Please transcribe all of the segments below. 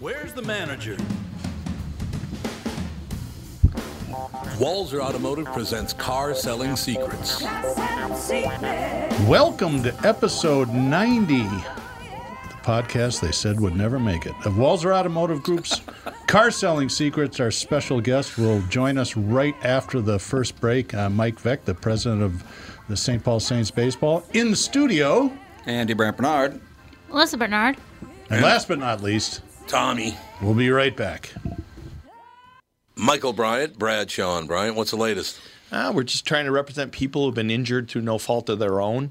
Where's the manager? Walser Automotive presents Car Selling Secrets. Welcome to episode 90, the podcast they said would never make it, of Walser Automotive Group's Car Selling Secrets. Our special guest will join us right after the first break. Uh, Mike Veeck, the president of the St. Paul Saints Baseball, in the studio. Andy Brant Bernard. Melissa Bernard. And last but not least, Tommy, we'll be right back. Michael Bryant, Bradshaw and Bryant. What's the latest? Uh, we're just trying to represent people who've been injured through no fault of their own.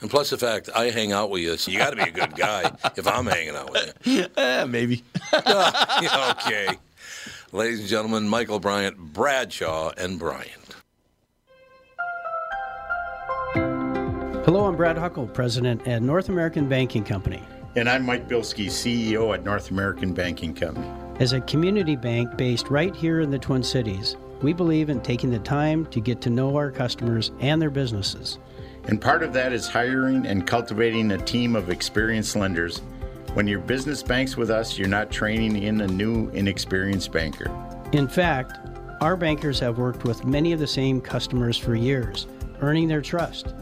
And plus the fact I hang out with you, so you got to be a good guy if I'm hanging out with you. Eh, maybe. okay. Ladies and gentlemen, Michael Bryant, Bradshaw, and Bryant. Hello, I'm Brad Huckle, President at North American Banking Company. And I'm Mike Bilski, CEO at North American Banking Company. As a community bank based right here in the Twin Cities, we believe in taking the time to get to know our customers and their businesses. And part of that is hiring and cultivating a team of experienced lenders. When your business banks with us, you're not training in a new, inexperienced banker. In fact, our bankers have worked with many of the same customers for years, earning their trust.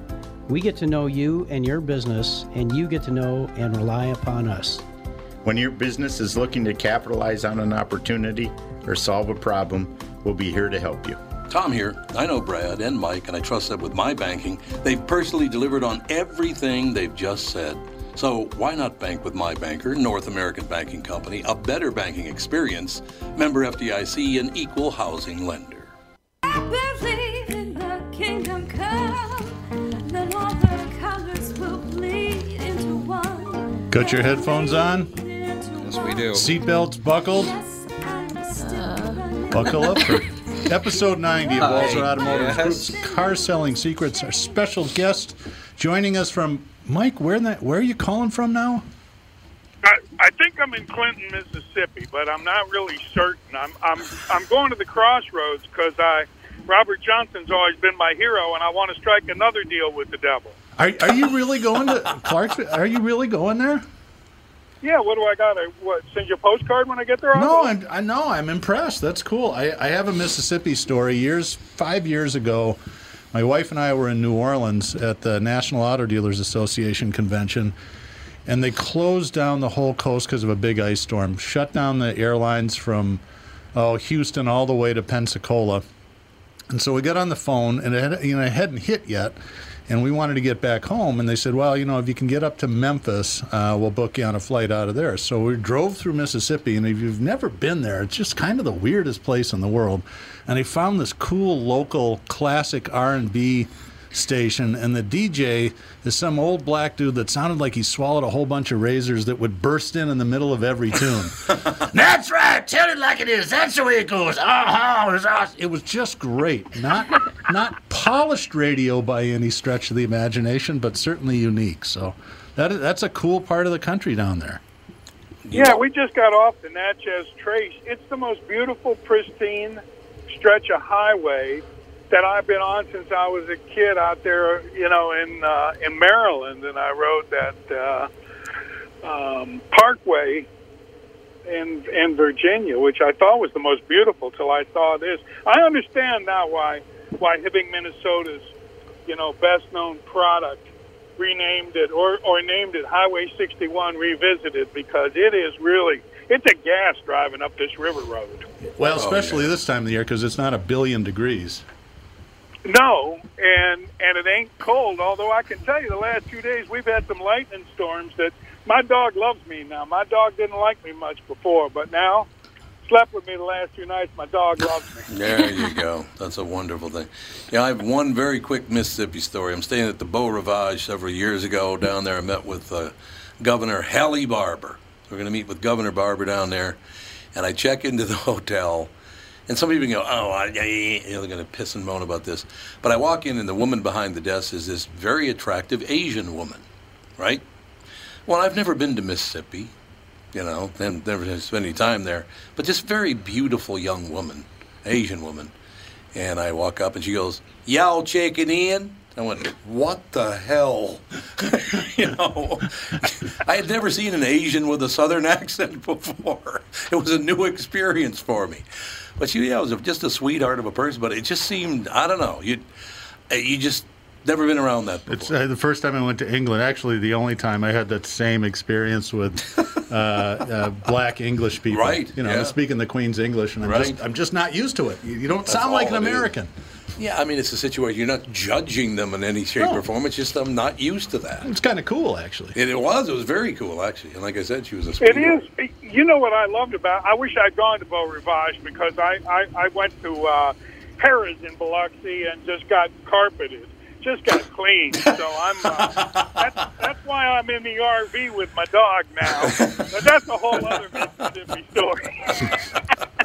We get to know you and your business, and you get to know and rely upon us. When your business is looking to capitalize on an opportunity or solve a problem, we'll be here to help you. Tom here. I know Brad and Mike, and I trust that with my banking, they've personally delivered on everything they've just said. So why not bank with my banker, North American Banking Company, a better banking experience, member FDIC, and equal housing lender. believe in the kingdom come, then all the colors will bleed into one. Got your headphones on? Yes, we do. Seatbelts buckled? Yes, I'm still uh. running. Buckle up for episode 90 of Walser Automotive Yes. Group's Car Selling Secrets. Our special guest joining us from Mike. Where in that? Where are you calling from now? I, I think I'm in Clinton, Mississippi, but I'm not really certain. I'm I'm I'm going to the crossroads because I Robert Johnson's always been my hero, and I want to strike another deal with the devil. Are, are you really going to Clarksville? Are you really going there? Yeah, what do I got? I what send you a postcard when I get there? No, I'm, I know. I'm impressed. That's cool. I, I have a Mississippi story. Years, five years ago, my wife and I were in New Orleans at the National Auto Dealers Association convention, and they closed down the whole coast because of a big ice storm. Shut down the airlines from oh Houston all the way to Pensacola. And so we got on the phone, and it, had, you know, it hadn't hit yet, and we wanted to get back home. And they said, "Well, you know, if you can get up to Memphis, uh, we'll book you on a flight out of there." So we drove through Mississippi, and if you've never been there, it's just kind of the weirdest place in the world. And they found this cool local classic R and B station, and the DJ is some old black dude that sounded like he swallowed a whole bunch of razors that would burst in in the middle of every tune. That's right. Tell it like it is. That's the way it goes. Uh-huh. It was awesome. It was just great. Not not polished radio by any stretch of the imagination, but certainly unique. So that is, that's a cool part of the country down there. Yeah, we just got off the Natchez Trace. It's the most beautiful, pristine stretch of highway that I've been on since I was a kid out there, you know, in uh, in Maryland, and I rode that uh, um, Parkway in in Virginia, which I thought was the most beautiful till I saw this. I understand now why why Hibbing, Minnesota's you know best known product renamed it or or named it Highway 61 Revisited because it is really it's a gas driving up this river road. Well, especially this time of the year because it's not a billion degrees. No, and and it ain't cold. Although I can tell you, the last few days we've had some lightning storms. That my dog loves me now. My dog didn't like me much before, but now slept with me the last few nights. My dog loves me. There you go. That's a wonderful thing. Yeah, I have one very quick Mississippi story. I'm staying at the Beau Rivage several years ago down there. I met with uh, Governor Haley Barbour. We're going to meet with Governor Barbour down there, and I check into the hotel. And some people go, oh, I, know, they're going to piss and moan about this. But I walk in, and the woman behind the desk is this very attractive Asian woman, right? Well, I've never been to Mississippi, you know, never spent any time there, but this very beautiful young woman, Asian woman. And I walk up, and she goes, y'all checking in? I went, what the hell? you know, I had never seen an Asian with a Southern accent before. It was a new experience for me. But she, yeah, was just a sweetheart of a person. But it just seemed, I don't know, you, you just never been around that before. It's uh, the first time I went to England. Actually, the only time I had that same experience with uh, uh, black English people. Right, You know, yeah. speaking the Queen's English, and I'm Right. just I'm just not used to it. You, you don't sound like an American. is. American. yeah, I mean, it's a situation. You're not judging them in any shape No. or form. It's just I'm not used to that. It's kind of cool, actually. It, it was. It was very cool, actually. And like I said, she was a It sweetheart. is. You know what I loved about? I wish I'd gone to Beau Rivage because I I, I went to uh, Harrah's in Biloxi and just got carpeted, just got clean. So I'm. Uh, that's, that's why I'm in the RV with my dog now. But that's a whole other Mississippi story.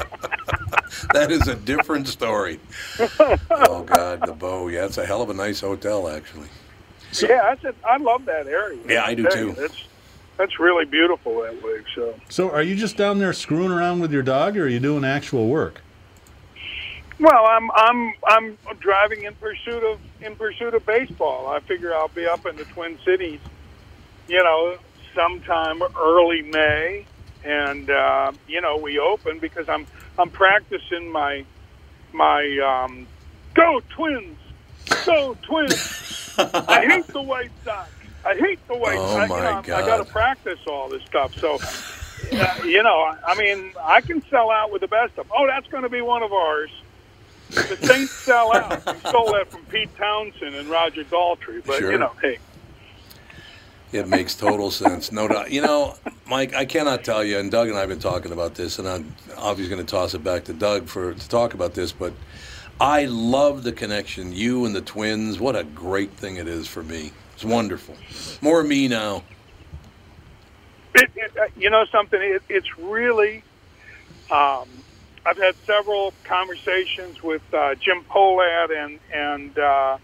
that is a different story. oh God, the bow. Yeah, it's a hell of a nice hotel, actually. yeah, that's it. I love that area. Yeah, I do too. That's that's really beautiful that way. So. So, are you just down there screwing around with your dog, or are you doing actual work? Well, I'm I'm I'm driving in pursuit of in pursuit of baseball. I figure I'll be up in the Twin Cities, you know, sometime early May, and uh, you know we open because I'm I'm practicing my my um, go Twins, go Twins. I hate the White Sox. I hate the White Oh, Sox. my you know, I got to practice all this stuff. So, uh, you know, I mean, I can sell out with the best of them. Oh, that's going to be one of ours. The Saints sell out. We stole that from Pete Townshend and Roger Daltrey. But Sure. you know, hey, It makes total sense. No doubt. You know, Mike, I cannot tell you, and Doug and I have been talking about this, and I'm obviously going to toss it back to Doug for to talk about this, but I love the connection. You and the twins, what a great thing it is for me. It's wonderful. More me now. it, it, uh, you know something. It, it's really. Um, I've had several conversations with uh, Jim Pohlad and and uh,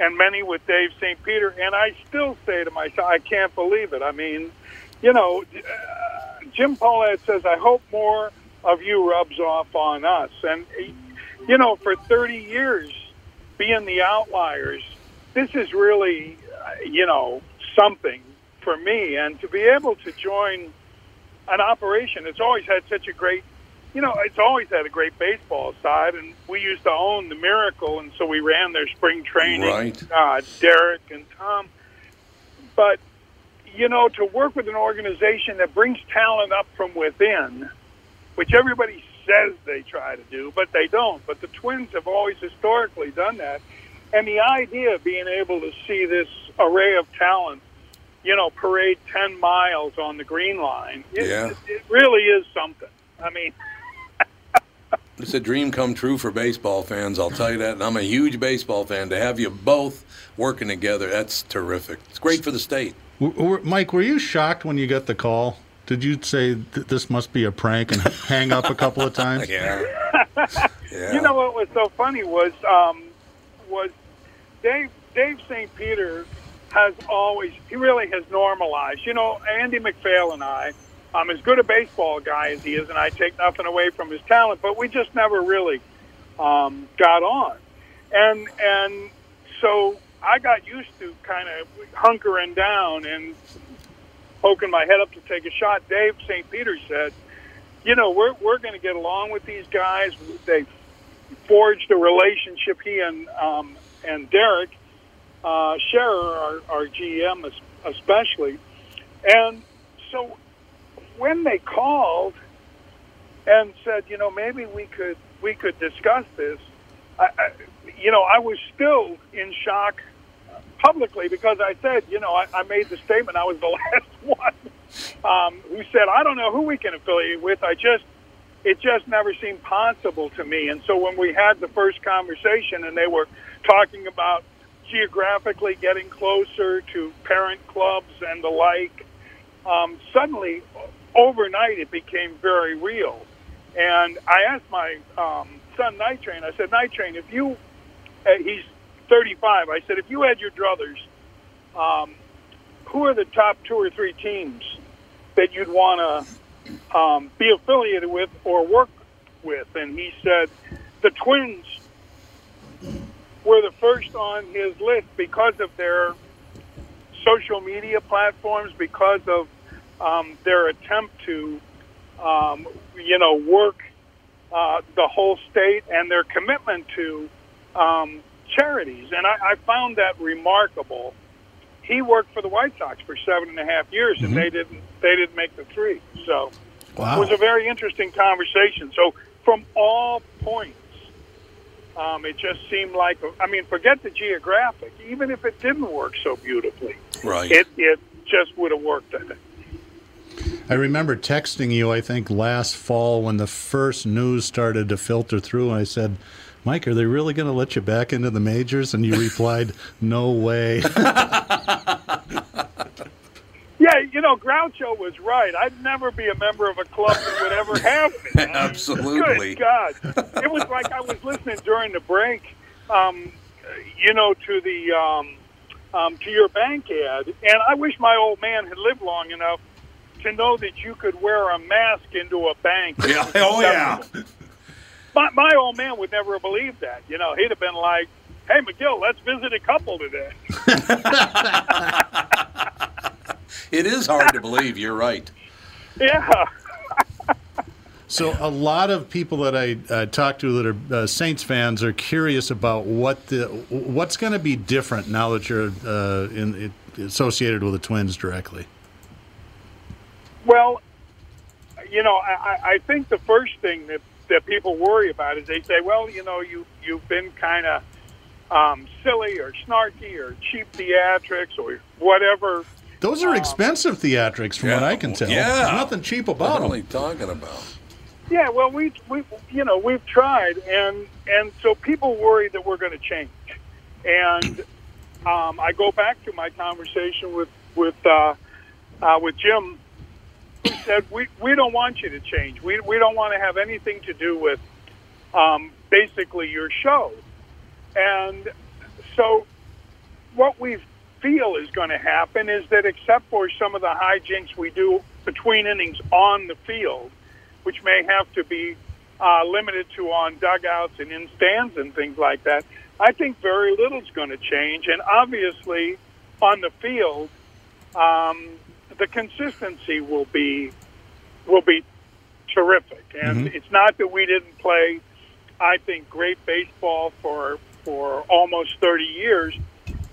and many with Dave St. Peter, and I still say to myself, I can't believe it. I mean, you know, uh, Jim Pohlad says, I hope more of you rubs off on us, and you know, for 30 years being the outliers, this is really, uh, you know, something for me, and to be able to join an operation that's always had such a great, you know, it's always had a great baseball side, and we used to own the Miracle, and so we ran their spring training. Right. Uh, Derek and Tom, but you know, to work with an organization that brings talent up from within, which everybody says they try to do, but they don't. But the Twins have always historically done that. And the idea of being able to see this array of talent, you know, parade 10 miles on the green line, it, Yeah. it, it really is something. I mean, It's a dream come true for baseball fans, I'll tell you that. And I'm a huge baseball fan. To have you both working together, that's terrific. It's great for the state. W- w- Mike, were you shocked when you got the call? Did you say this must be a prank and hang up a couple of times? Yeah. Yeah. You know what was so funny was um, was Dave Dave St. Peter has always he really has normalized. You know, Andy MacPhail and I, I'm as good a baseball guy as he is, and I take nothing away from his talent, but we just never really um, got on, and and so I got used to kind of hunkering down and poking my head up to take a shot. Dave St. Peter said, "You know, we're we're going to get along with these guys. They forged a relationship. He and um, and Derek uh, Sharrer, our, our GM, especially, and so when they called and said, you know, maybe we could we could discuss this. I, I, you know, I was still in shock publicly because I said, you know, I, I made the statement I was the last one um, who said, I don't know who we can affiliate with. I just, it just never seemed possible to me. And so when we had the first conversation and they were talking about geographically getting closer to parent clubs and the like, um, suddenly, overnight, it became very real. And I asked my um, son, Night Train, I said, Night Train, if you, uh, he's 35, I said, if you had your druthers, um, who are the top two or three teams that you'd want to um, be affiliated with or work with? And he said, the Twins were the first on his list because of their social media platforms, because of um, their attempt to, um, you know, work uh, the whole state and their commitment to um, charities. And I, I found that remarkable. He worked for the White Sox for seven and a half years, and they didn't they didn't make the three. So Wow. it was a very interesting conversation. So from all points, um, it just seemed like I mean, forget the geographic. Even if it didn't work so beautifully, Right. it it just would have worked. I think. I remember texting you, I think, last fall when the first news started to filter through. I said, Mike, are they really going to let you back into the majors? And you replied, No way. Yeah, you know, Groucho was right. I'd never be a member of a club that would ever have me. Absolutely. Good God. It was like I was listening during the break, um, you know, to the um, um, to your bank ad, and I wish my old man had lived long enough to know that you could wear a mask into a bank. Yeah. Oh, yeah. My, my old man would never have believed that. You know, he'd have been like, "Hey, McGill, let's visit a couple today." It is hard to believe. You're right. Yeah. So a lot of people that I uh, talk to that are uh, Saints fans are curious about what the what's going to be different now that you're uh, in, associated with the Twins directly. Well, you know, I, I- I think the first thing that, that people worry about is they say, well, you know, you you've been kind of um, silly or snarky or cheap theatrics or whatever. Those are expensive theatrics, from what I can tell. Yeah. There's nothing cheap about are them. we talking about? Yeah, well, we we you know we've tried, and and so people worry that we're going to change, and um, I go back to my conversation with with uh, uh, with Jim, who said we we don't want you to change. We we don't want to have anything to do with um, basically your show, and so what we feel is going to happen is that except for some of the hijinks we do between innings on the field, which may have to be uh, limited to on dugouts and in stands and things like that, I think very little's going to change. And obviously, on the field, um, the consistency will be will be terrific. And it's not that we didn't play, I think, great baseball for for almost 30 years.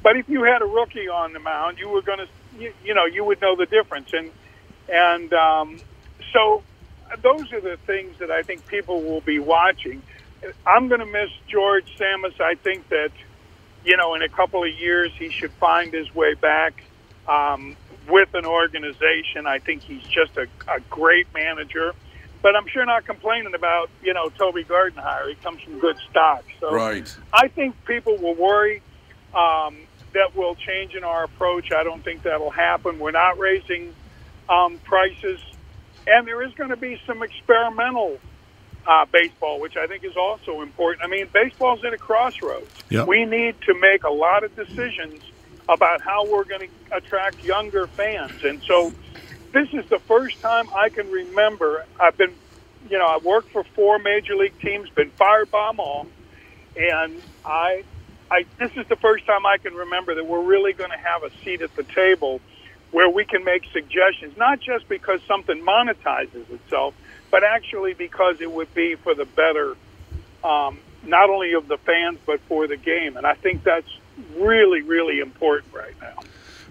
But if you had a rookie on the mound, you were going to, you, you know, you would know the difference. And and um, so those are the things that I think people will be watching. I'm going to miss George Tsamis. I think that, you know, in a couple of years, he should find his way back um, with an organization. I think he's just a, a great manager. But I'm sure not complaining about, you know, Toby Gardenhire. He comes from good stock. So Right. I think people will worry um, that we'll change in our approach. I don't think that'll happen. We're not raising um, prices, and there is going to be some experimental uh, baseball, which I think is also important. I mean, baseball's at a crossroads. Yep. We need to make a lot of decisions about how we're going to attract younger fans, and so this is the first time I can remember. I've been, you know, I worked for four major league teams, been fired by them all, and I, I this is the first time I can remember that we're really going to have a seat at the table where we can make suggestions, not just because something monetizes itself, but actually because it would be for the better, um, not only of the fans but for the game. And I think that's really, really important right now.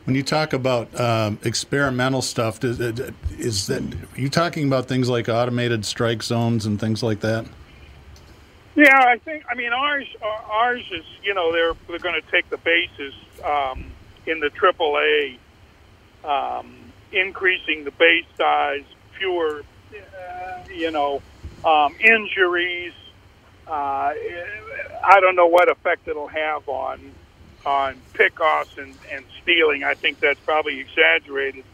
When you talk about um, experimental stuff, is, is that are you talking about things like automated strike zones and things like that? Yeah, I think. I mean, ours uh, ours is you know they're they're going to take the bases um, in the AAA, um, increasing the base size, fewer, uh, you know, um, injuries. Uh, I don't know what effect it'll have on on pickoffs and, and stealing. I think that's probably exaggerated,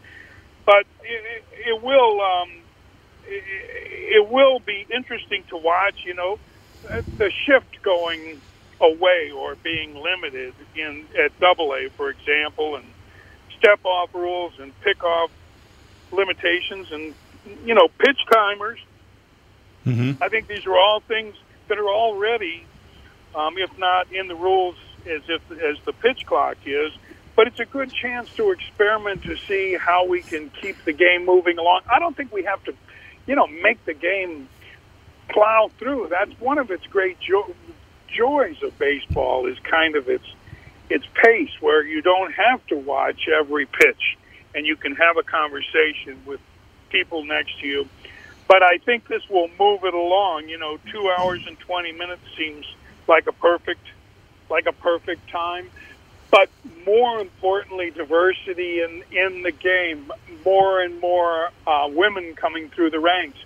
but it, it will um, it, it will be interesting to watch. You know, the shift going away or being limited in at Double A, for example, and step off rules and pick off limitations and you know pitch timers. Mm-hmm. I think these are all things that are already, um, if not in the rules as if as the pitch clock is. But it's a good chance to experiment to see how we can keep the game moving along. I don't think we have to, you know, make the game plow through. That's one of its great jo- joys of baseball is kind of its its pace, where you don't have to watch every pitch, and you can have a conversation with people next to you. But I think this will move it along. You know, two hours and twenty minutes seems like a perfect like a perfect time. But more importantly, diversity in in the game. More and more uh, women coming through the ranks.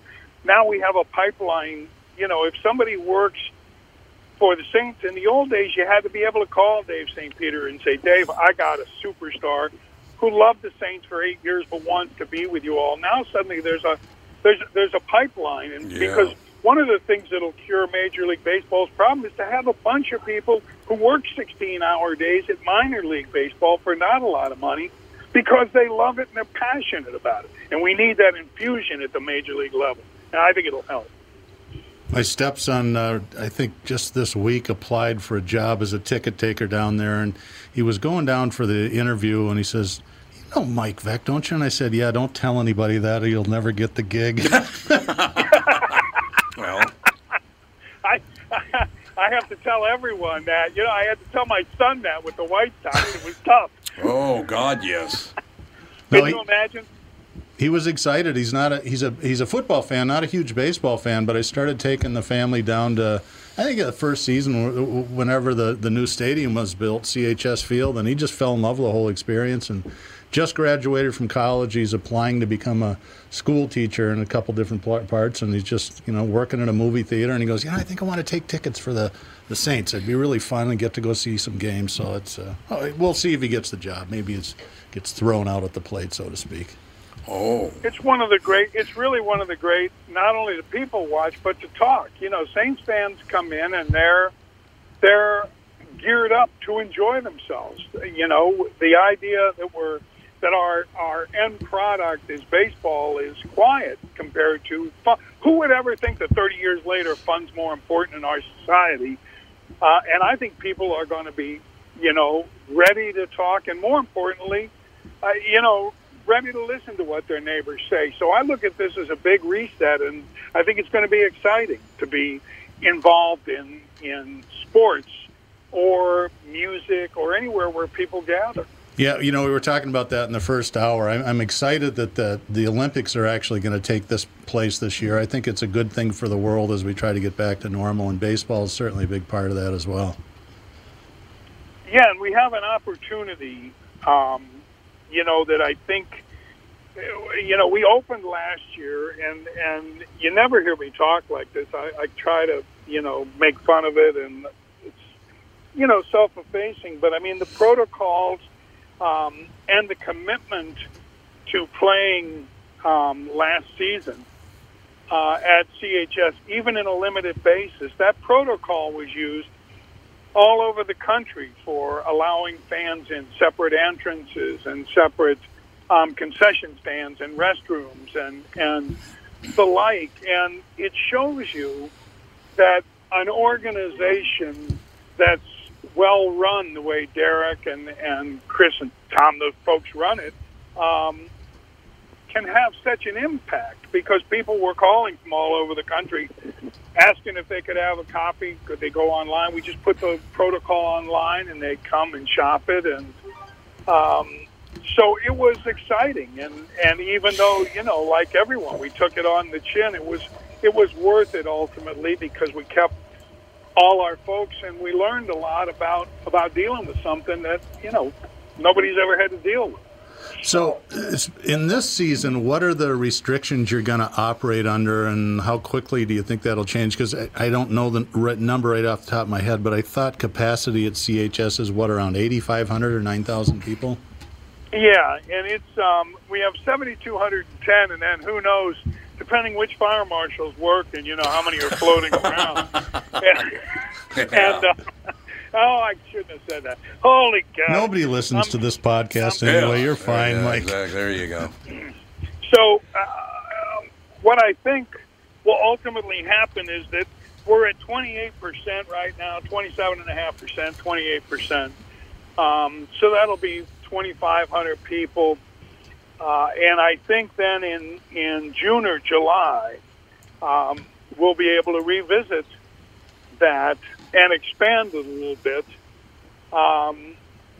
Now we have a pipeline. You know, if somebody works for the Saints in the old days, you had to be able to call Dave St. Peter and say, Dave, I got a superstar who loved the Saints for eight years but wants to be with you all. Now suddenly there's a there's there's a pipeline, and Yeah. because one of the things that'll cure Major League Baseball's problem is to have a bunch of people who work 16-hour days at minor league baseball for not a lot of money because they love it and they're passionate about it. And we need that infusion at the major league level. And I think it'll help. My stepson, uh, I think just this week, applied for a job as a ticket taker down there, and he was going down for the interview, and he says, "You know Mike Veeck, don't you?" And I said, "Yeah, don't tell anybody that, or you'll never get the gig." Well, I I have to tell everyone that. You know, I had to tell my son that with the White Sox. It was tough. oh God, yes. No, Can he- you imagine? he was excited. He's not a he's a he's a football fan, not a huge baseball fan. But I started taking the family down to I think the first season, w- w- whenever the the new stadium was built, CHS Field, and he just fell in love with the whole experience and. Just graduated from college. He's applying to become a school teacher in a couple different parts, and he's just you know working in a movie theater. And he goes, "Yeah, I think I want to take tickets for the the Saints. It'd be really fun and get to go see some games." So it's uh, oh, we'll see if he gets the job. Maybe it's gets thrown out at the plate, so to speak. Oh, It's one of the great. It's really one of the great. Not only the people watch, but to talk. You know, Saints fans come in and they're they're geared up to enjoy themselves. You know, the idea that we're that our our end product is baseball is quiet compared to fun. Who would ever think that 30 years later fun's more important in our society? Uh, and I think people are going to be, you know, ready to talk, and more importantly, uh, you know, ready to listen to what their neighbors say. So I look at this as a big reset, and I think it's going to be exciting to be involved in in sports or music or anywhere where people gather. Yeah, you know, we were talking about that in the first hour. I'm, I'm excited that the the Olympics are actually going to take this place this year. I think it's a good thing for the world as we try to get back to normal, and baseball is certainly a big part of that as well. Yeah, and we have an opportunity, um, you know, that I think, you know, we opened last year, and and you never hear me talk like this. I, I try to, you know, make fun of it, and it's, you know, self-effacing. But I mean, the protocols um, and the commitment to playing um, last season uh, at CHS, even in a limited basis, that protocol was used all over the country for allowing fans in separate entrances and separate um, concession stands and restrooms and and the like. And it shows you that an organization that's well run the way Derek and and Chris and Tom, the folks run it, um, can have such an impact because people were calling from all over the country asking if they could have a copy. Could they go online? We just put the protocol online, and they come and shop it. And um, so it was exciting. And and even though you know, like everyone, we took it on the chin. It was it was worth it ultimately because we kept all our folks, and we learned a lot about about dealing with something that you know nobody's ever had to deal with. So, in this season, what are the restrictions you're going to operate under, and how quickly do you think that'll change? Because I, don't know the number right off the top of my head, but I thought capacity at CHS is what around 8,500 or 9,000 people. Yeah, and it's um, we have seventy two hundred and ten, and then who knows, depending which fire marshals work, and you know how many are floating around. and, and uh, oh, I shouldn't have said that. Holy cow! Nobody listens Um, to this podcast Yeah. anyway. You're fine, Yeah, Mike. Exactly. There you go. So, uh, what I think will ultimately happen is that we're at 28% right now, 27.5%, 28%. Um, so that'll be 2,500 people. Uh, and I think then in, in June or July, um, we'll be able to revisit that and expand it a little bit. Um,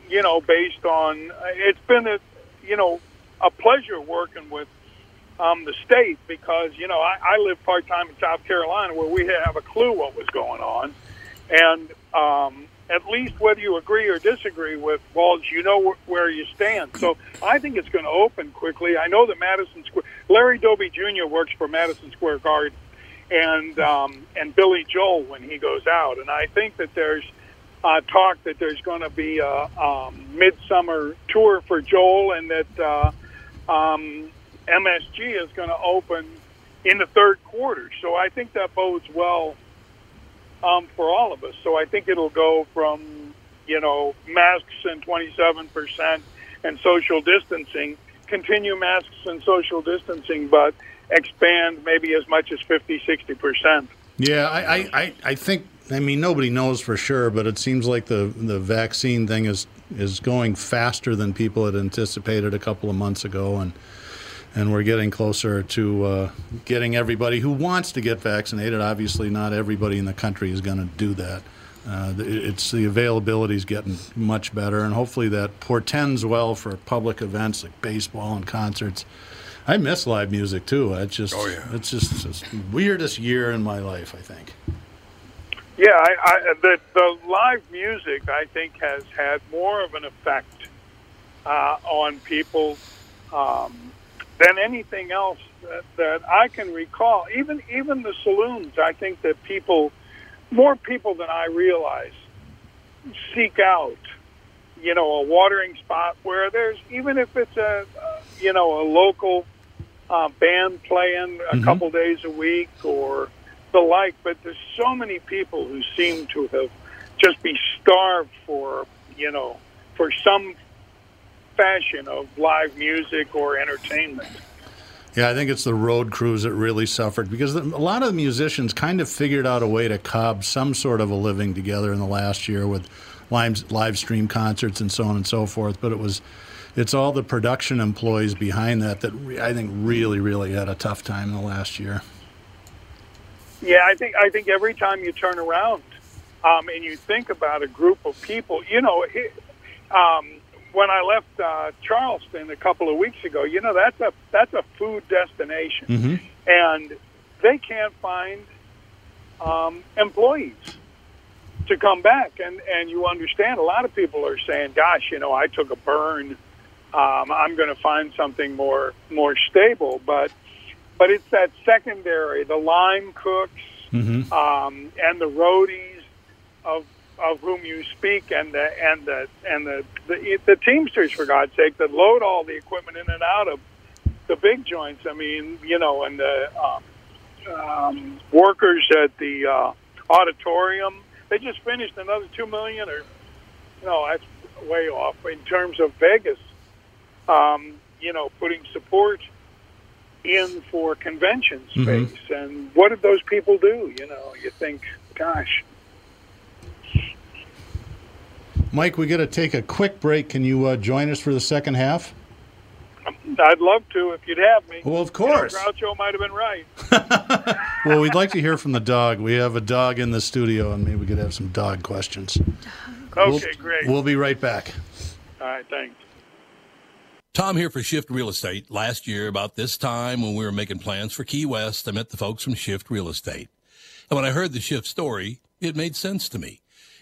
you know, based on it's been a you know a pleasure working with um, the state because you know I, I live part time in South Carolina where we have a clue what was going on, and um, at least whether you agree or disagree with Walz, you know wh- where you stand. So I think it's going to open quickly. I know that Madison Square, Larry Doby Jr. works for Madison Square Garden, and um, and Billy Joel when he goes out, and I think that there's uh, talk that there's going to be a um, midsummer tour for Joel, and that uh, um, MSG is going to open in the third quarter. So I think that bodes well um, for all of us. So I think it'll go from you know masks and 27 percent and social distancing, continue masks and social distancing, but expand maybe as much as 50, 60 percent. Yeah, I, I, I, I think. I mean, nobody knows for sure, but it seems like the the vaccine thing is is going faster than people had anticipated a couple of months ago, and and we're getting closer to uh, getting everybody who wants to get vaccinated. Obviously, not everybody in the country is going to do that. Uh, the- it's the availability is getting much better, and hopefully that portends well for public events like baseball and concerts. I miss live music too. It's just, Oh, yeah. it's just the weirdest year in my life. I think. Yeah, I, I, the the live music I think has had more of an effect uh, on people um, than anything else that, that I can recall. Even even the saloons, I think that people, more people than I realize, seek out, you know, a watering spot where there's even if it's a, uh, you know, a local uh, band playing a couple days a week or the like, but there's so many people who seem to have just be starved for, you know, for some fashion of live music or entertainment. Yeah, I think it's the road crews that really suffered because a lot of the musicians kind of figured out a way to cob some sort of a living together in the last year with live, live stream concerts and so on and so forth. But it was, it's all the production employees behind that that re- I think really, really had a tough time in the last year. Yeah, I think I think every time you turn around um, and you think about a group of people, you know, um, when I left uh, Charleston a couple of weeks ago, you know, that's a that's a food destination, and they can't find um, employees to come back, and and you understand a lot of people are saying, "Gosh, you know, I took a burn. Um, I'm going to find something more more stable," but but it's that secondary, the lime cooks um, and the roadies of of whom you speak, and the and the and the, the the teamsters, for God's sake, that load all the equipment in and out of the big joints. I mean, you know, and the um, um, workers at the uh, auditorium. They just finished another two million, or no, that's way off in terms of Vegas. Um, you know, putting support in for convention space. And what did those people do? You know, you think, gosh, Mike, we got to take a quick break. Can you uh, join us for the second half? I'd love to if you'd have me. Well, of You know, course. Groucho might have been right. Well, we'd like to hear from the dog. We have a dog in the studio, and maybe we could have some dog questions. Okay, We'll- great. We'll be right back. All right, thanks. Tom here for Shift Real Estate. Last year, about this time when we were making plans for Key West, I met the folks from Shift Real Estate. And when I heard the Shift story, It made sense to me.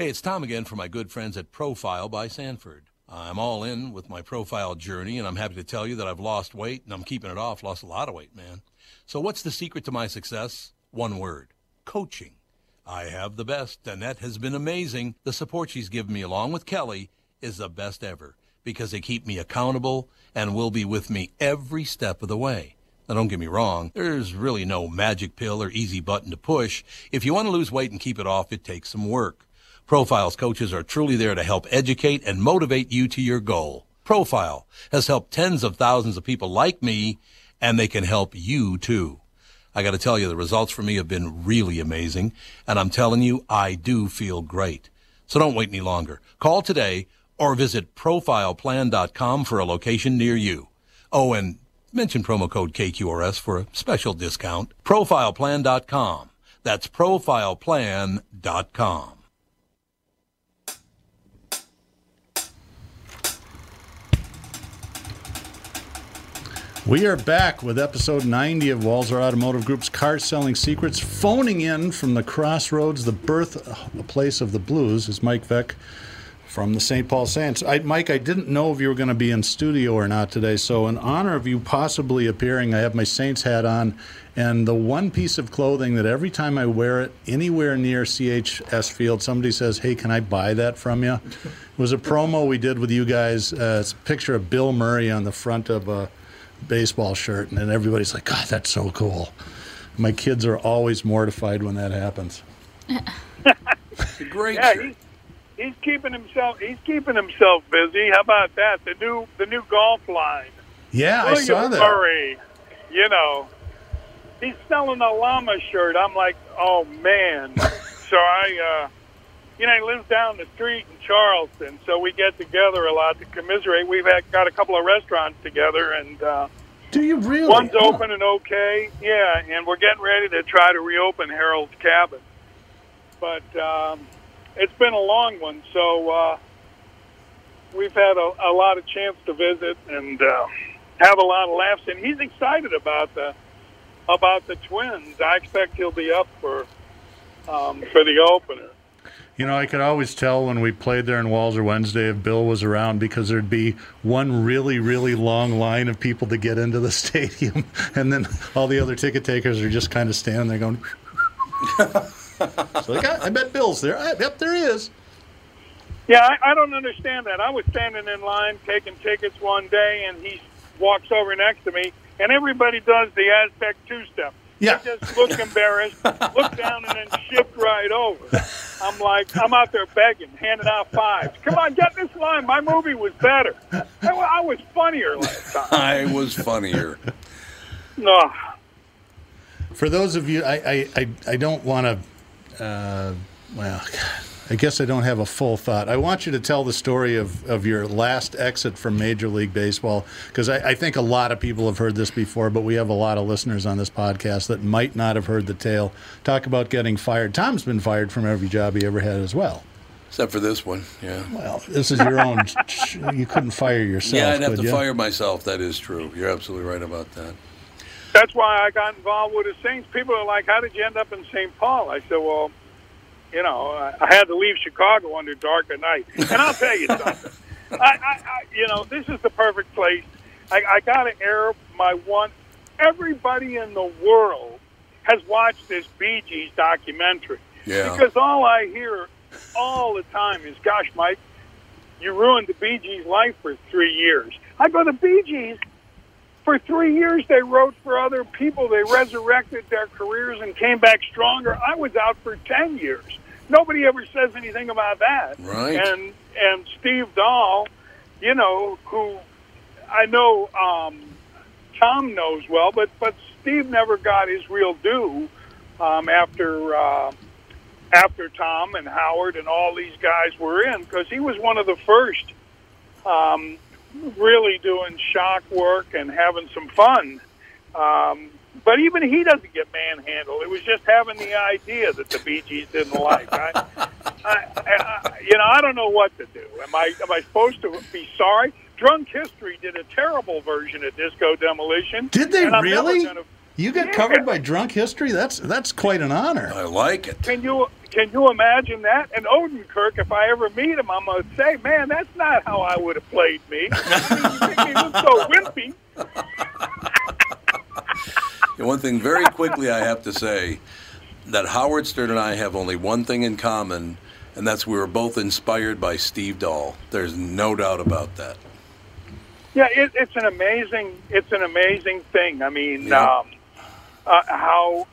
Hey, it's Tom again for my good friends at Profile by Sanford. I'm all in with my profile journey, and I'm happy to tell you that I've lost weight and I'm keeping it off. Lost a lot of weight, man. So, what's the secret to my success? One word coaching. I have the best. Annette has been amazing. The support she's given me, along with Kelly, is the best ever because they keep me accountable and will be with me every step of the way. Now, don't get me wrong, there's really no magic pill or easy button to push. If you want to lose weight and keep it off, it takes some work. Profiles coaches are truly there to help educate and motivate you to your goal. Profile has helped tens of thousands of people like me, and they can help you too. I got to tell you, the results for me have been really amazing, and I'm telling you, I do feel great. So don't wait any longer. Call today or visit profileplan.com for a location near you. Oh, and mention promo code KQRS for a special discount. Profileplan.com. That's profileplan.com. We are back with episode 90 of Walser Automotive Group's Car Selling Secrets. Phoning in from the Crossroads, the birthplace of the blues, is Mike Veeck from the St. Paul Saints. I, Mike, I didn't know if you were going to be in studio or not today, so in honor of you possibly appearing, I have my Saints hat on and the one piece of clothing that every time I wear it anywhere near CHS Field, somebody says, "Hey, can I buy that from you?" It was a promo we did with you guys. Uh, it's a picture of Bill Murray on the front of a baseball shirt, and then everybody's like, "God, that's so cool." My kids are always mortified when that happens. It's a great Yeah, shirt. he's, he's keeping himself. He's keeping himself busy. How about that? The new the new golf line. Yeah, I saw that. Murray, you know, he's selling a llama shirt. I'm like, oh man. so I, uh, you know, he lives down the street in Charleston, so we get together a lot to commiserate. We've had, got a couple of restaurants together, and uh, Do you really? one's Huh. open and okay. Yeah, and we're getting ready to try to reopen Harold's Cabin, but um, it's been a long one, so uh, we've had a, a lot of chance to visit and uh, have a lot of laughs. And he's excited about the about the twins. I expect he'll be up for um, for the opener. You know, I could always tell when we played there in Walser Wednesday if Bill was around because there'd be one really, really long line of people to get into the stadium, and then all the other ticket takers are just kind of standing there going. so like, I, I bet Bill's there. I, yep, there he is. Yeah, I, I don't understand that. I was standing in line taking tickets one day, and he walks over next to me, and everybody does the Aztec two-step. Yeah. They just look embarrassed, look down, and then shift right over. I'm like, I'm out there begging, handing out fives. Come on, get this line. My movie was better. I, I was funnier last time. I was funnier. No. For those of you, I, I, I, I don't want to. Uh, well, I guess I don't have a full thought. I want you to tell the story of, of your last exit from Major League Baseball because I, I think a lot of people have heard this before, but we have a lot of listeners on this podcast that might not have heard the tale. Talk about getting fired. Tom's been fired from every job he ever had as well. Except for this one, yeah. Well, this is your own. you couldn't fire yourself. yeah, I'd have could to you? fire myself. That is true. You're absolutely right about that. that's why I got involved with the Saints. People are like, "How did you end up in St. Paul?" I said, "Well, you know, I, I had to leave Chicago under dark darker night." And I'll tell you something. I, I, I, you know, this is the perfect place. I, I got to air my one. Everybody in the world has watched this Bee Gees documentary Yeah. because all I hear all the time is, "Gosh, Mike, you ruined the Bee Gees' life for three years." I go, "The Bee Gees." For three years, they wrote for other people. They resurrected their careers and came back stronger. I was out for ten years. Nobody ever says anything about that. Right. And and Steve Dahl, you know, who I know um, Tom knows well, but but Steve never got his real due um, after uh, after Tom and Howard and all these guys were in because he was one of the first um, really doing shock work and having some fun. Um, but even he doesn't get manhandled. It was just having the idea that the Bee Gees didn't like. I, I, I, you know, I don't know what to do. Am I am I supposed to be sorry? Drunk History did a terrible version of Disco Demolition. Did they and I'm never really? gonna- You got Yeah. covered by drunk history. That's that's quite an honor. I like it. Can you can you imagine that? And Odenkirk, if I ever meet him, I'm gonna say, man, that's not how I would have played me. I mean, you make me look so wimpy. One thing very quickly I have to say that Howard Stern and I have only one thing in common, and that's we were both inspired by Steve Dahl. There's no doubt about that. Yeah, it, it's an amazing it's an amazing thing. I mean, Yeah. um, uh, how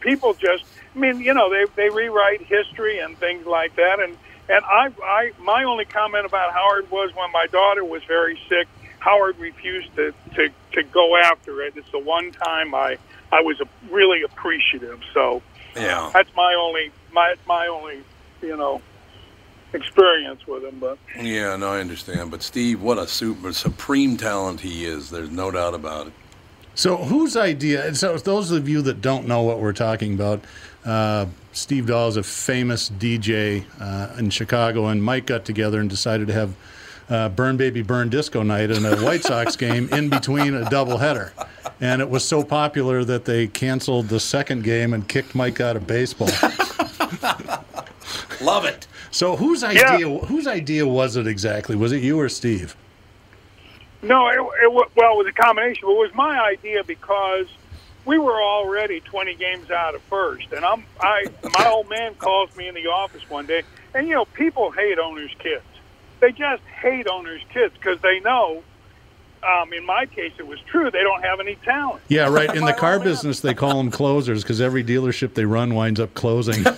people just I mean, you know, they they rewrite history and things like that. And and I I my only comment about Howard was when my daughter was very sick. Howard refused to, to, to go after it. It's the one time I I was really appreciative. So Yeah. that's my only my my only you know experience with him. But Yeah, no, I understand. But Steve, what a super supreme talent he is. There's no doubt about it. So, whose idea? So, those of you that don't know what we're talking about, uh, Steve Dahl is a famous DJ uh, in Chicago, and Mike got together and decided to have uh, Burn Baby Burn Disco Night in a White Sox game in between a doubleheader. And it was so popular that they canceled the second game and kicked Mike out of baseball. Love it. So, whose idea? Yeah. Whose idea was it exactly? Was it you or Steve? No, it, it well, it was a combination. But it was my idea because we were already 20 games out of first, and I'm I my old man calls me in the office one day, and you know people hate owners' kids. They just hate owners' kids because they know. Um, in my case, it was true. They don't have any talent. Yeah, right. In the car business, they call them closers because every dealership they run winds up closing.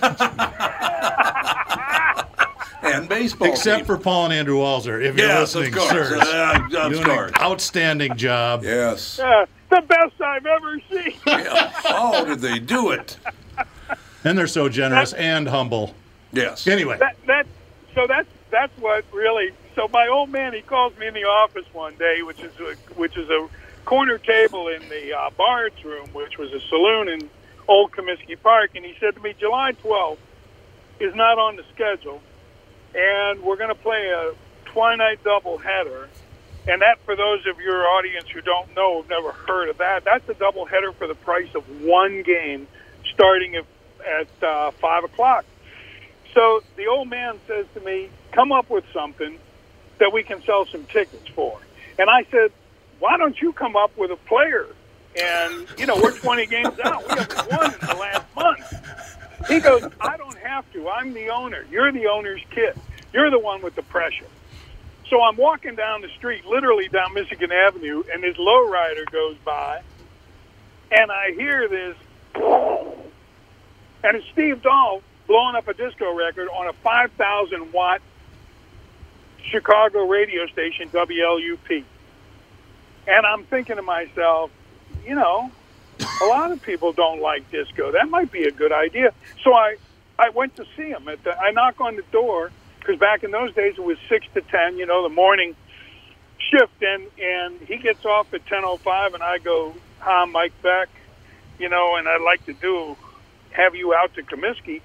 And baseball. Except team. for Paul and Andrew Walser, if you're Yes, of listening, course. sirs. Uh, of Doing an outstanding job. Yes. Uh, the best I've ever seen. Yeah. How did they do it? And they're so generous and humble. Yes. Anyway, that that so that's that's what really so my old man he calls me in the office one day which is a, which is a corner table in the uh, Bards room which was a saloon in Old Comiskey Park and he said to me July 12th is not on the schedule and we're going to play a twilight double header and that for those of your audience who don't know have never heard of that that's a double header for the price of one game starting at, at uh, five o'clock so the old man says to me, "Come up with something that we can sell some tickets for." And I said, "Why don't you come up with a player?" And you know, we're 20 games out. We haven't won in the last month. He goes, "I don't have to. I'm the owner. You're the owner's kid. You're the one with the pressure." So I'm walking down the street, literally down Michigan Avenue, and this lowrider goes by, and I hear this, and it's Steve Dahl blowing up a disco record on a 5,000 watt Chicago radio station, WLUP. And I'm thinking to myself, you know, a lot of people don't like disco. That might be a good idea. So I, I went to see him. At the, I knock on the door because back in those days it was six to ten. You know, the morning shift, and and he gets off at ten oh five, and I go, "Hi, Mike Veeck. You know, and I'd like to do have you out to Comiskey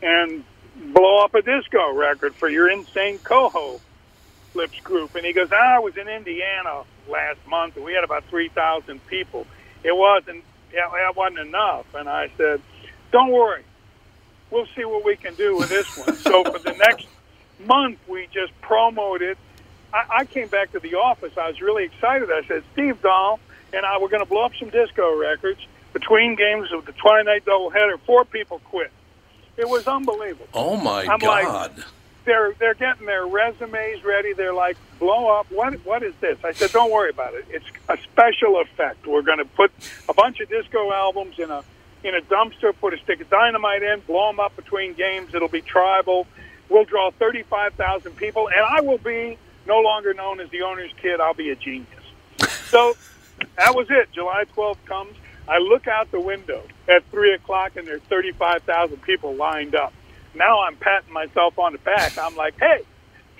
and blow up a disco record for your insane coho lips group." And he goes, "Ah, "I was in Indiana last month, and we had about three thousand people." it wasn't. That wasn't enough. And I said, "Don't worry, we'll see what we can do with this one." so for the next month, we just promoted. I, I came back to the office. I was really excited. I said, "Steve Dahl and I were going to blow up some disco records between games of the Twilight doubleheader. Four people quit. It was unbelievable." Oh my I'm like- God! they're they're getting their resumes ready. They're like, blow up. What what is this? I said, don't worry about it. It's a special effect. We're going to put a bunch of disco albums in a in a dumpster, put a stick of dynamite in, blow them up between games. It'll be tribal. We'll draw thirty five thousand people, and I will be no longer known as the owner's kid. I'll be a genius. So that was it. July twelfth comes. I look out the window at three o'clock, and there's thirty five thousand people lined up. Now I'm patting myself on the back. I'm like, hey,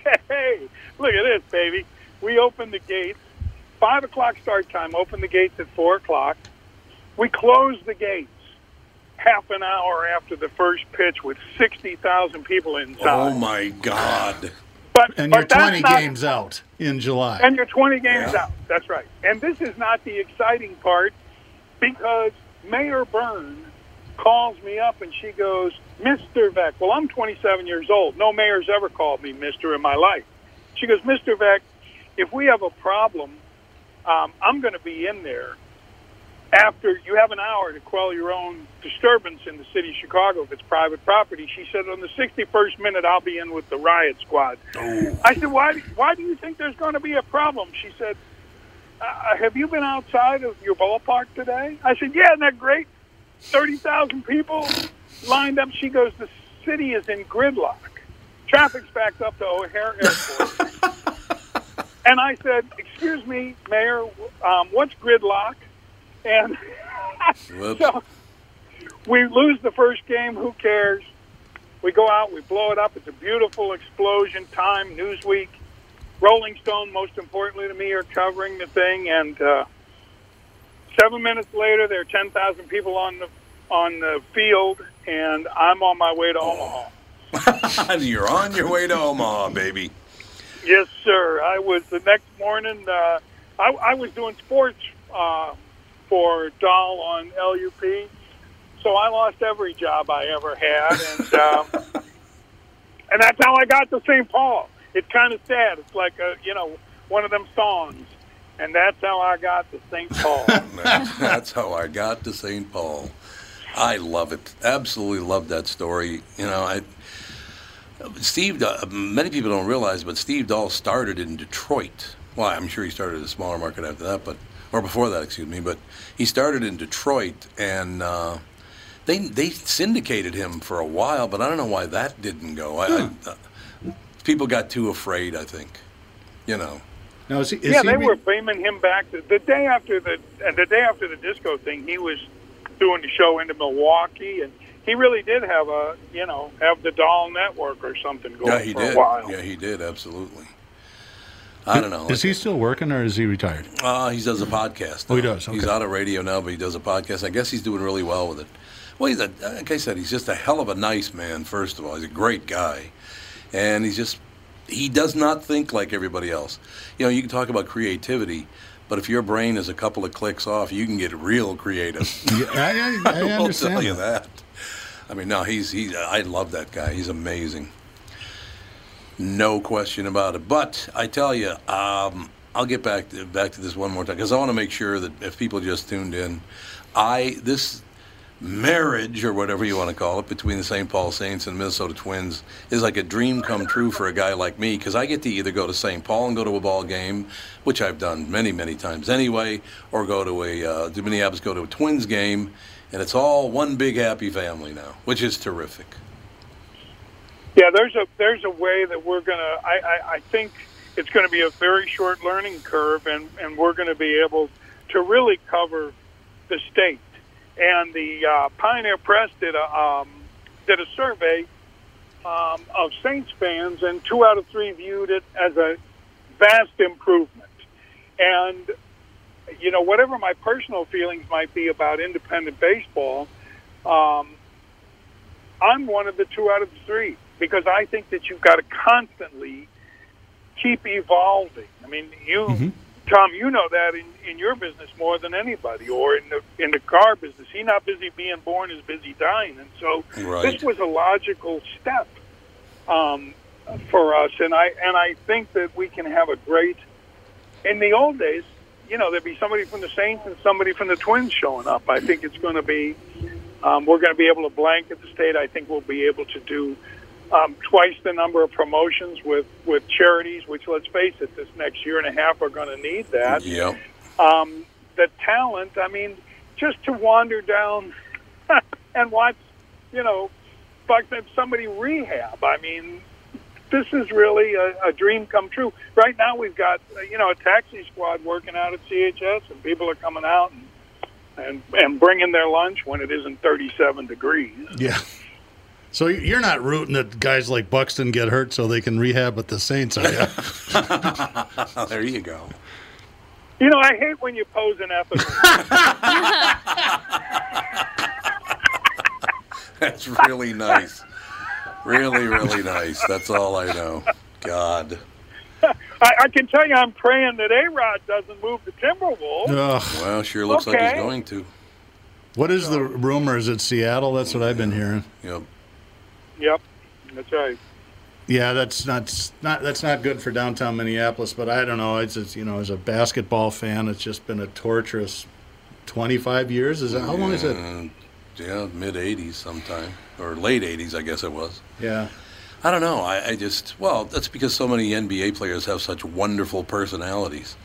hey, look at this, baby. We opened the gates. Five o'clock start time. Open the gates at four o'clock. We closed the gates half an hour after the first pitch with sixty thousand people inside. Oh my God! But And but you're 20 not- games out in July. and you're 20 games Yeah. out. That's right. And this is not the exciting part because Mayor Byrne calls me up and she goes, Mr. Veeck. Well, I'm 27 years old. No mayor's ever called me Mr. in my life. She goes, Mr. Veeck, if we have a problem, um, I'm going to be in there after you have an hour to quell your own disturbance in the city of Chicago if it's private property. She said, on the 61st minute, I'll be in with the riot squad. Oh. I said, why, why do you think there's going to be a problem? She said, uh, have you been outside of your ballpark today? I said, yeah, isn't that great? 30,000 people lined up. She goes, the city is in gridlock. Traffic's backed up to O'Hare Airport. and I said, excuse me, Mayor, um, what's gridlock? And so we lose the first game. Who cares? We go out, we blow it up. It's a beautiful explosion. Time, Newsweek, Rolling Stone, most importantly to me, are covering the thing. And uh, seven minutes later, there are ten thousand people on the on the field, and I'm on my way to Omaha. You're on your way to Omaha, baby. Yes, sir. I was the next morning. Uh, I, I was doing sports uh, for Dahl on LUP, so I lost every job I ever had, and um, and that's how I got to St. Paul. It's kind of sad. It's like a you know one of them songs, and that's how I got to St. Paul. That's how I got to St. Paul. I love it. Absolutely love that story. You know, I Steve. uh, Many people don't realize, but Steve Dahl started in Detroit. Well, I'm sure he started a smaller market after that, but or before that, excuse me. But he started in Detroit, and uh, they they syndicated him for a while, but I don't know why that didn't go. I, I, uh, people got too afraid. I think. You know. Now, is he, is yeah, he they re- were beaming him back the, the day after the and the day after the disco thing. He was doing the show into Milwaukee, and he really did have a you know have the Dahl Network or something going Yeah, he for did. a while. Yeah, he did. Absolutely. I don't know. Is he still working or is he retired? Uh, he does a podcast. Oh, he now. does, He's okay. out of radio now, but he does a podcast. I guess he's doing really well with it. Well, he's a, like I said, he's just a hell of a nice man. First of all, he's a great guy, and he's just he does not think like everybody else. You know, you can talk about creativity, but if your brain is a couple of clicks off, you can get real creative. Yeah, I, I, I will understand. tell you that. that. I mean, no, he's he's. I love that guy. He's amazing. No question about it. But I tell you, um, I'll get back to, back to this one more time because I want to make sure that if people just tuned in, I this marriage or whatever you want to call it between the St. Paul Saints and Minnesota Twins is like a dream come true for a guy like me because I get to either go to St. Paul and go to a ball game, which I've done many many times anyway, or go to a uh, to Minneapolis, go to a Twins game, and it's all one big happy family now, which is terrific. Yeah, there's a there's a way that we're gonna. I, I, I think it's going to be a very short learning curve, and and we're going to be able to really cover the state. And the uh, Pioneer Press did a um, did a survey um, of Saints fans, and two out of three viewed it as a vast improvement. And you know, whatever my personal feelings might be about independent baseball, um, I'm one of the two out of the three because I think that you've got to constantly keep evolving. I mean, you Tom, you know that in, in your business more than anybody, or in the in the car business. He's not busy being born is busy dying, and so Right. this was a logical step um, for us. And I and I think that we can have a great. In the old days, you know, there'd be somebody from the Saints and somebody from the Twins showing up. I think it's going to be. Um, we're going to be able to blanket the state. I think we'll be able to do um, twice the number of promotions with with charities. Which, let's face it, this next year and a half are going to need that Yep. um, the talent. I mean, just to wander down and watch, you know, fuck somebody rehab. I mean, this is really a, a dream come true. Right now, we've got uh, you know a taxi squad working out at CHS, and people are coming out and and and bringing their lunch when it isn't 37 degrees. Yeah. So you're not rooting that guys like Buxton get hurt so they can rehab at the Saints, are you? there you go. You know, I hate when you pose an ethical. That's really nice. Really, really nice. That's all I know. God. I, I can tell you, I'm praying that A Rod doesn't move to Timberwolves. Ugh. Well, sure looks like he's going to. What is the rumor? Is it Seattle? That's what I've been hearing. Yep. Yep, that's right. Yeah, that's not not that's not good for downtown Minneapolis. But I don't know. It's, it's you know, as a basketball fan, it's just been a torturous twenty five years. Is that how long is it? Yeah, mid 80s sometime. Or late 80s, I guess it was. Yeah. I don't know. I, I just, well, that's because so many NBA players have such wonderful personalities.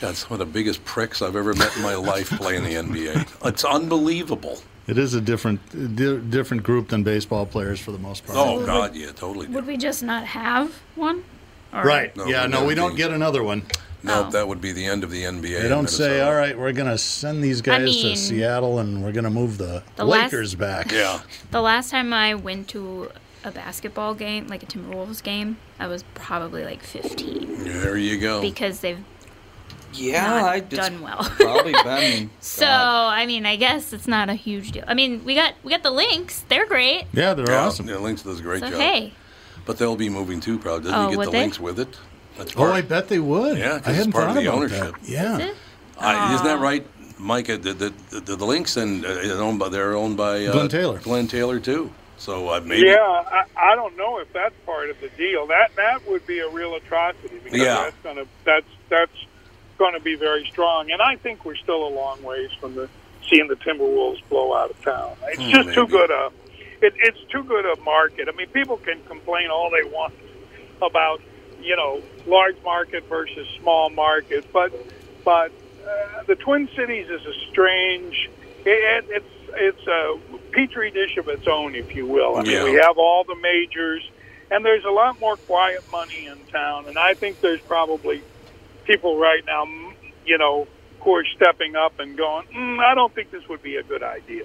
God, some of the biggest pricks I've ever met in my life playing the NBA. It's unbelievable. It is a different di- different group than baseball players for the most part. Oh, God, yeah, totally. Would we just not have one? Or- Right. No, yeah. we No, never we don't do. get another one. No, Oh. that would be the end of the NBA. They in don't say, Minnesota. "All right, we're going to send these guys mean- to Seattle and we're going to move the, The last- Lakers back." Yeah. The last time I went to a basketball game, like a Timberwolves game, I was probably like 15 There you go. because they've Yeah, not I it's done well. Probably been. so I mean, I guess it's not a huge deal. I mean, we got we got the Lynx; they're great. Yeah, they're yeah, awesome. Yeah, Lynx does a great So job. hey, But they'll be moving too, probably. Doesn't Oh, he get would the they? Lynx with it? That's Oh, I bet they would. Yeah, I hadn't part of the about ownership. that. Yeah. is it? I, isn't that right, Micah? The the, the, the Lynx and uh, is owned by they're owned by uh, Glenn Taylor. Glenn Taylor too. So uh, maybe. Yeah, I, I don't know if that's part of the deal. That that would be a real atrocity because Yeah. that's gonna that's that's going to be very strong. And I think we're still a long ways from the seeing the Timberwolves blow out of town. It's Hmm, just too good a it, it's too good a market. I mean, people can complain all they want about you know large market versus small market, but but uh, the Twin Cities is a strange. It, it's it's a petri dish of its own, if you will. I mean, Yeah. we have all the majors, and there's a lot more quiet money in town, and I think there's probably people right now, you know, who are stepping up and going, mm, I don't think this would be a good idea.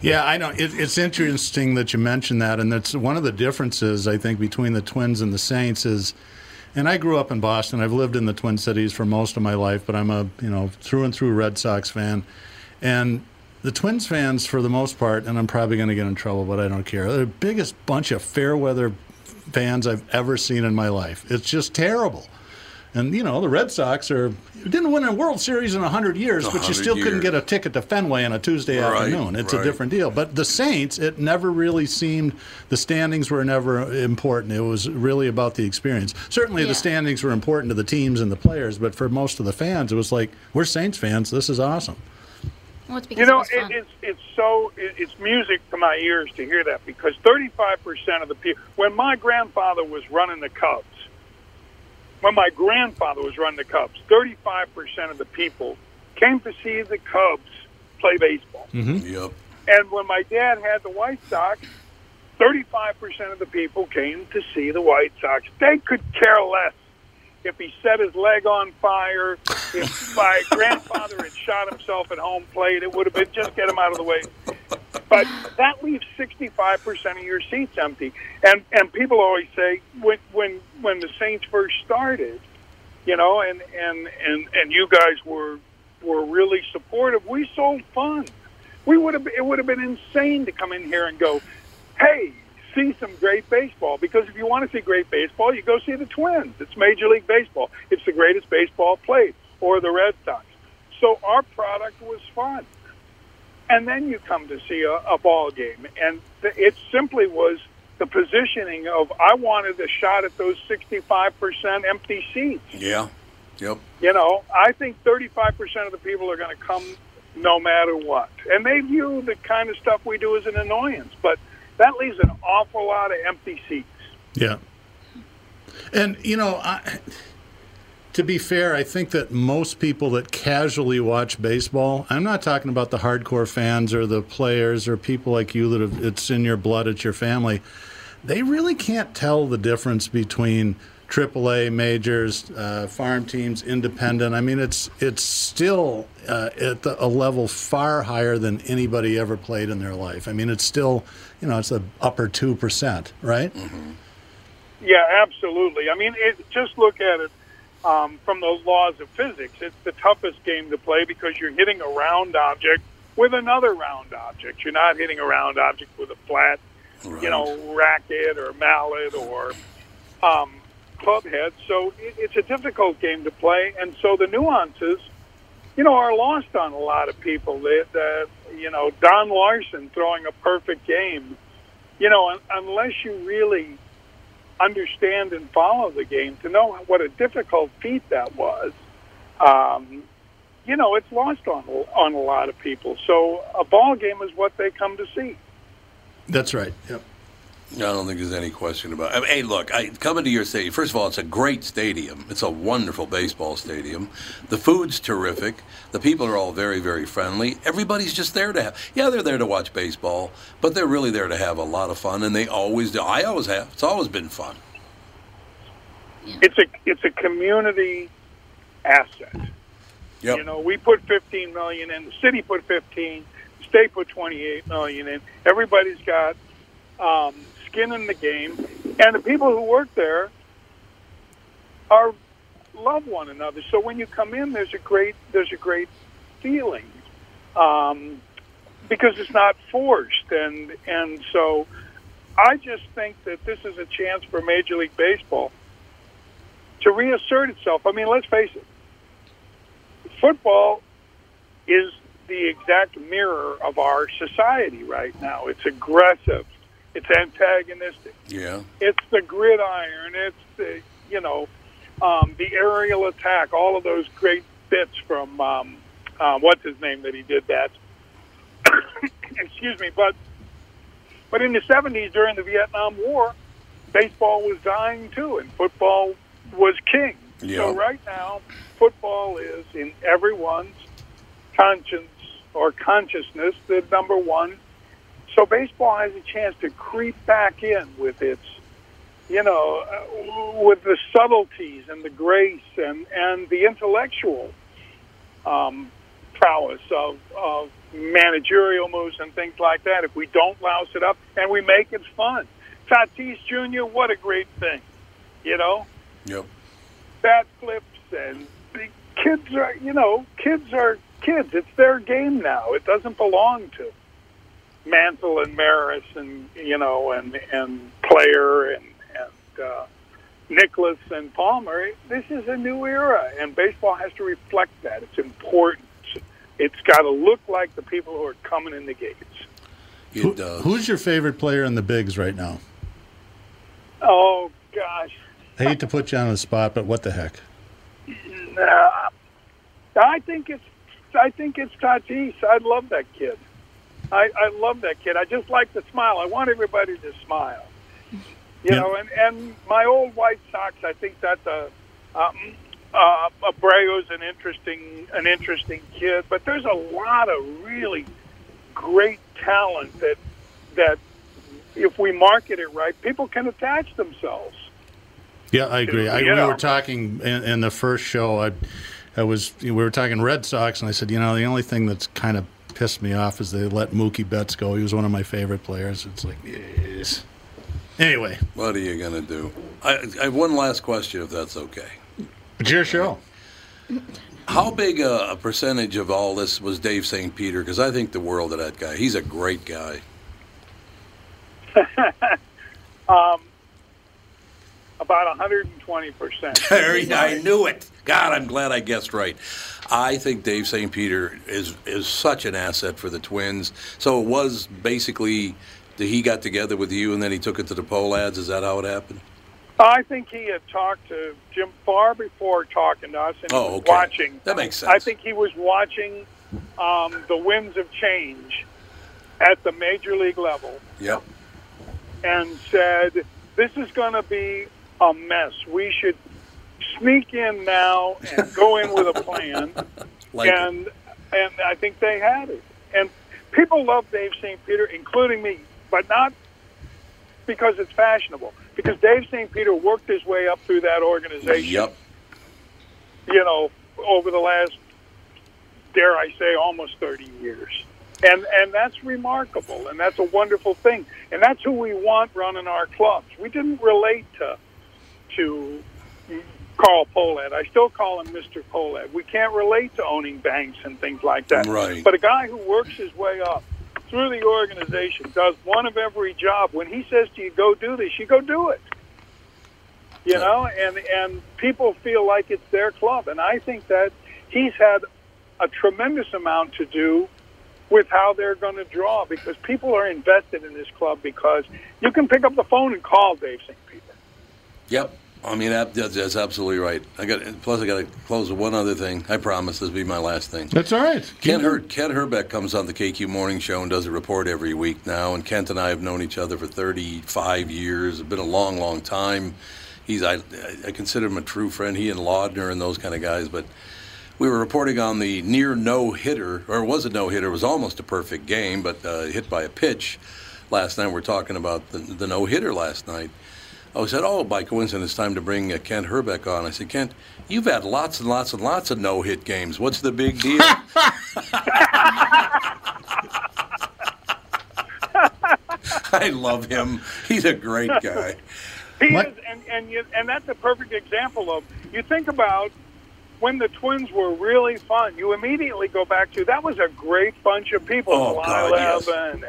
Yeah, I know. It, it's interesting that you mentioned that, and that's one of the differences I think between the Twins and the Saints is. And I grew up in Boston. I've lived in the Twin Cities for most of my life, but I'm a you know through and through Red Sox fan, and the Twins fans for the most part. And I'm probably going to get in trouble, but I don't care. They're the biggest bunch of fair weather fans I've ever seen in my life. It's just terrible. And you know the Red Sox are didn't win a World Series in hundred years, but you 100 still couldn't get a ticket to Fenway on a Tuesday Right, afternoon. It's a different deal. But the Saints, it never really seemed the standings were never important. It was really about the experience. Certainly, Yeah. the standings were important to the teams and the players, but for most of the fans, it was like we're Saints fans. This is awesome. Well, it's because You know, it it, it's it's so it, it's music to my ears to hear that because 35 percent of the people, when my grandfather was running the Cubs, when my grandfather was running the Cubs, 35 percent of the people came to see the Cubs play baseball. Mm-hmm. Yep. And when my dad had the White Sox, 35% of the people came to see the White Sox. They could care less if he set his leg on fire, if my grandfather had shot himself at home plate, it would have been just get him out of the way. But that leaves 65% of your seats empty. And and people always say when when when the Saints first started, you know, and and and and you guys were were really supportive. We sold fun. We would have it would have been insane to come in here and go, "Hey, see some great baseball. Because if you want to see great baseball, you go see the Twins. It's Major League Baseball. It's the greatest baseball played, or the Red Sox. So our product was fun. And then you come to see a, a ball game, and th- it simply was the positioning of I wanted a shot at those 65% empty seats. Yeah. Yep. You know, I think 35% of the people are going to come no matter what. And they view the kind of stuff we do as an annoyance, but that leaves an awful lot of empty seats. Yeah. And, you know, I, to be fair, I think that most people that casually watch baseball, I'm not talking about the hardcore fans or the players or people like you that have, it's in your blood, it's your family. They really can't tell the difference between AAA majors, uh, farm teams, independent. I mean, it's it's still uh, at the, a level far higher than anybody ever played in their life. I mean, it's still, you know, it's the upper two percent, right? Yeah, absolutely. I mean, it, just look at it um, from the laws of physics. It's the toughest game to play because you're hitting a round object with another round object. You're not hitting a round object with a flat, you know, racket or mallet or um, club head. So it, it's a difficult game to play, and so the nuances, you know, are lost on a lot of people. That uh, you know, Don Larsen throwing a perfect game, you know, un- unless you really understand and follow the game to know what a difficult feat that was. Um, you know, it's lost on on a lot of people. So a ball game is what they come to see. That's right. Yep. I don't think there's any question about. I mean, hey, look, I coming to your stadium. First of all, it's a great stadium. It's a wonderful baseball stadium. The food's terrific. The people are all very, very friendly. Everybody's just there to have. Yeah, they're there to watch baseball, but they're really there to have a lot of fun, and they always do. I always have. It's always been fun. It's a it's a community asset. Yep. You know, we put 15 million in. The city put 15. The state put 28 million in. Everybody's got um, skin in the game, and the people who work there are love one another. So when you come in, there's a great there's a great feeling um, because it's not forced, and and so I just think that this is a chance for Major League Baseball to reassert itself. I mean, let's face it, football is the exact mirror of our society right now. It's aggressive, it's antagonistic, Yeah. it's the gridiron, it's the you know um, the aerial attack, all of those great bits from um, uh, what's his name that he did that. Excuse me, but but in the '70s during the Vietnam War, baseball was dying too, and football was king. Yeah. So right now, football is in everyone's conscience or consciousness the number one. So baseball has a chance to creep back in with its, you know, uh, with the subtleties and the grace and and the intellectual um, prowess of of managerial moves and things like that. If we don't louse it up and we make it fun, Tatis Jr. What a great thing, you know Yep. bat flips and the kids are you know kids are kids it's their game now it doesn't belong to Mantle and Maris and you know and and Player and and uh, Nicklaus and Palmer this is a new era and baseball has to reflect that it's important it's got to look like the people who are coming in the gates It Who- does. who's your favorite player in the bigs right now? oh gosh I hate to put you on the spot, but what the heck? Nah, I think it's I think it's Tatis. I love that kid. I, I love that kid. I just like the smile. I want everybody to smile. You Yeah. know, and and my old White Sox. I think that's a um, uh, Abreu's an interesting an interesting kid, but there's a lot of really great talent that that if we market it right, people can attach themselves. Yeah, I agree. I, We were talking in, in the first show. I, I was we were talking Red Sox, and I said, you know, the only thing that's kind of pissed me off is they let Mookie Betts go. He was one of my favorite players. It's like, yes. Anyway, What are you gonna do? I, I have one last question, if that's okay. it's your show. How big a, a percentage of all this was Dave St. Peter? Because I think the world of that guy. He's a great guy. Um, about 120 percent. There, I knew it. God, I'm glad I guessed right. I think Dave St. Peter is is such an asset for the Twins. So it was basically that he got together with you and then he took it to the Pohlads. Is that how it happened? I think he had talked to Jim far before talking to us, and Oh, he was okay. watching. That makes sense. I think he was watching um, the winds of change at the major league level Yep. and said, "This is going to be a mess. We should sneak in now and go in with a plan." Like it. and and I think they had it. And people love Dave St. Peter, including me, but not because it's fashionable. Because Dave St. Peter worked his way up through that organization. Yep. You know, over the last, dare I say, almost thirty years. And and that's remarkable, and that's a wonderful thing, and that's who we want running our clubs. We didn't relate to to Carl Pohlad. I still call him Mr. Pohlad. We can't relate to owning banks and things like that. Right. But a guy who works his way up through the organization, does one of every job. When he says to you, "Go do this," you go do it. You know, and and people feel like it's their club, and I think that he's had a tremendous amount to do with how they're going to draw because people are invested in this club because you can pick up the phone and call Dave St. Peter. Yep. I mean, that, that's, that's absolutely right. I got plus I got to close with one other thing. I promise this will be my last thing. That's all right. Ken, Her- Ken Hrbek comes on the KQ Morning Show and does a report every week now. And Kent and I have known each other for 35 years. It's been a long, long time. He's I, I consider him a true friend. He and Laudner and those kind of guys. But we were reporting on the near no hitter, or it was a no hitter. It was almost a perfect game, but uh, hit by a pitch last night. We're talking about the, the no hitter last night. I said, "Oh, by coincidence, it's time to bring uh, Kent Hrbek on." I said, "Kent, you've had lots and lots and lots of no-hit games. What's the big deal?" I love him. He's a great guy. He What? is, and and you, and that's a perfect example of you think about when the Twins were really fun. You immediately go back to that was a great bunch of people. Oh, Lyle God, yes. And,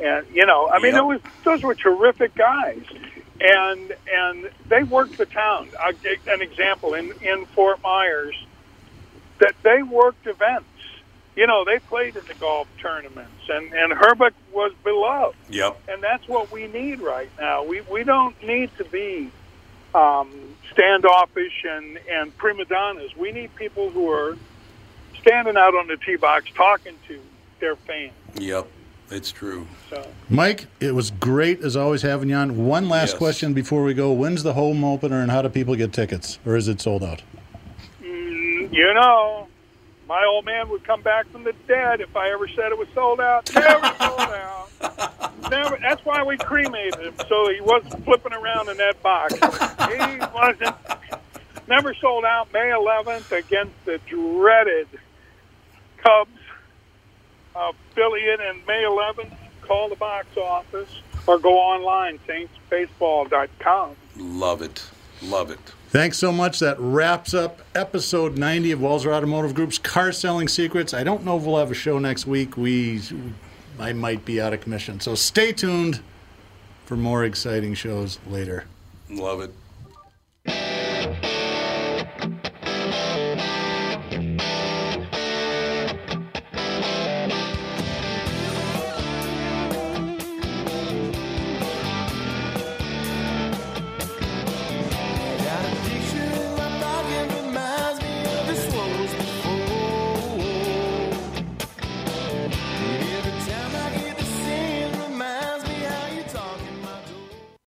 and you know, I mean, Yep. it was those were terrific guys, and and they worked the town. I'll give an example in in Fort Myers that they worked events. You know, they played in the golf tournaments, and and Hrbek was beloved Yep. and that's what we need right now. We we don't need to be um, standoffish and and prima donnas. We need people who are standing out on the tee box talking to their fans. Yep. It's true. So Mike, it was great as always having you on. One last Yes. question before we go. When's the home opener and how do people get tickets? Or is it sold out? mm, you know, my old man would come back from the dead if I ever said it was sold out. Never sold out. Never. That's why we cremated him so he wasn't flipping around in that box. He wasn't. Never sold out. May 11th against the dreaded Cubs Uh, affiliate, and May 11th. Call the box office or go online saintsbaseball.com. Love it. Love it. Thanks so much. That wraps up episode 90 of Walser Automotive Group's Car Selling Secrets. I don't know if we'll have a show next week. We, I might be out of commission. So stay tuned for more exciting shows later. Love it.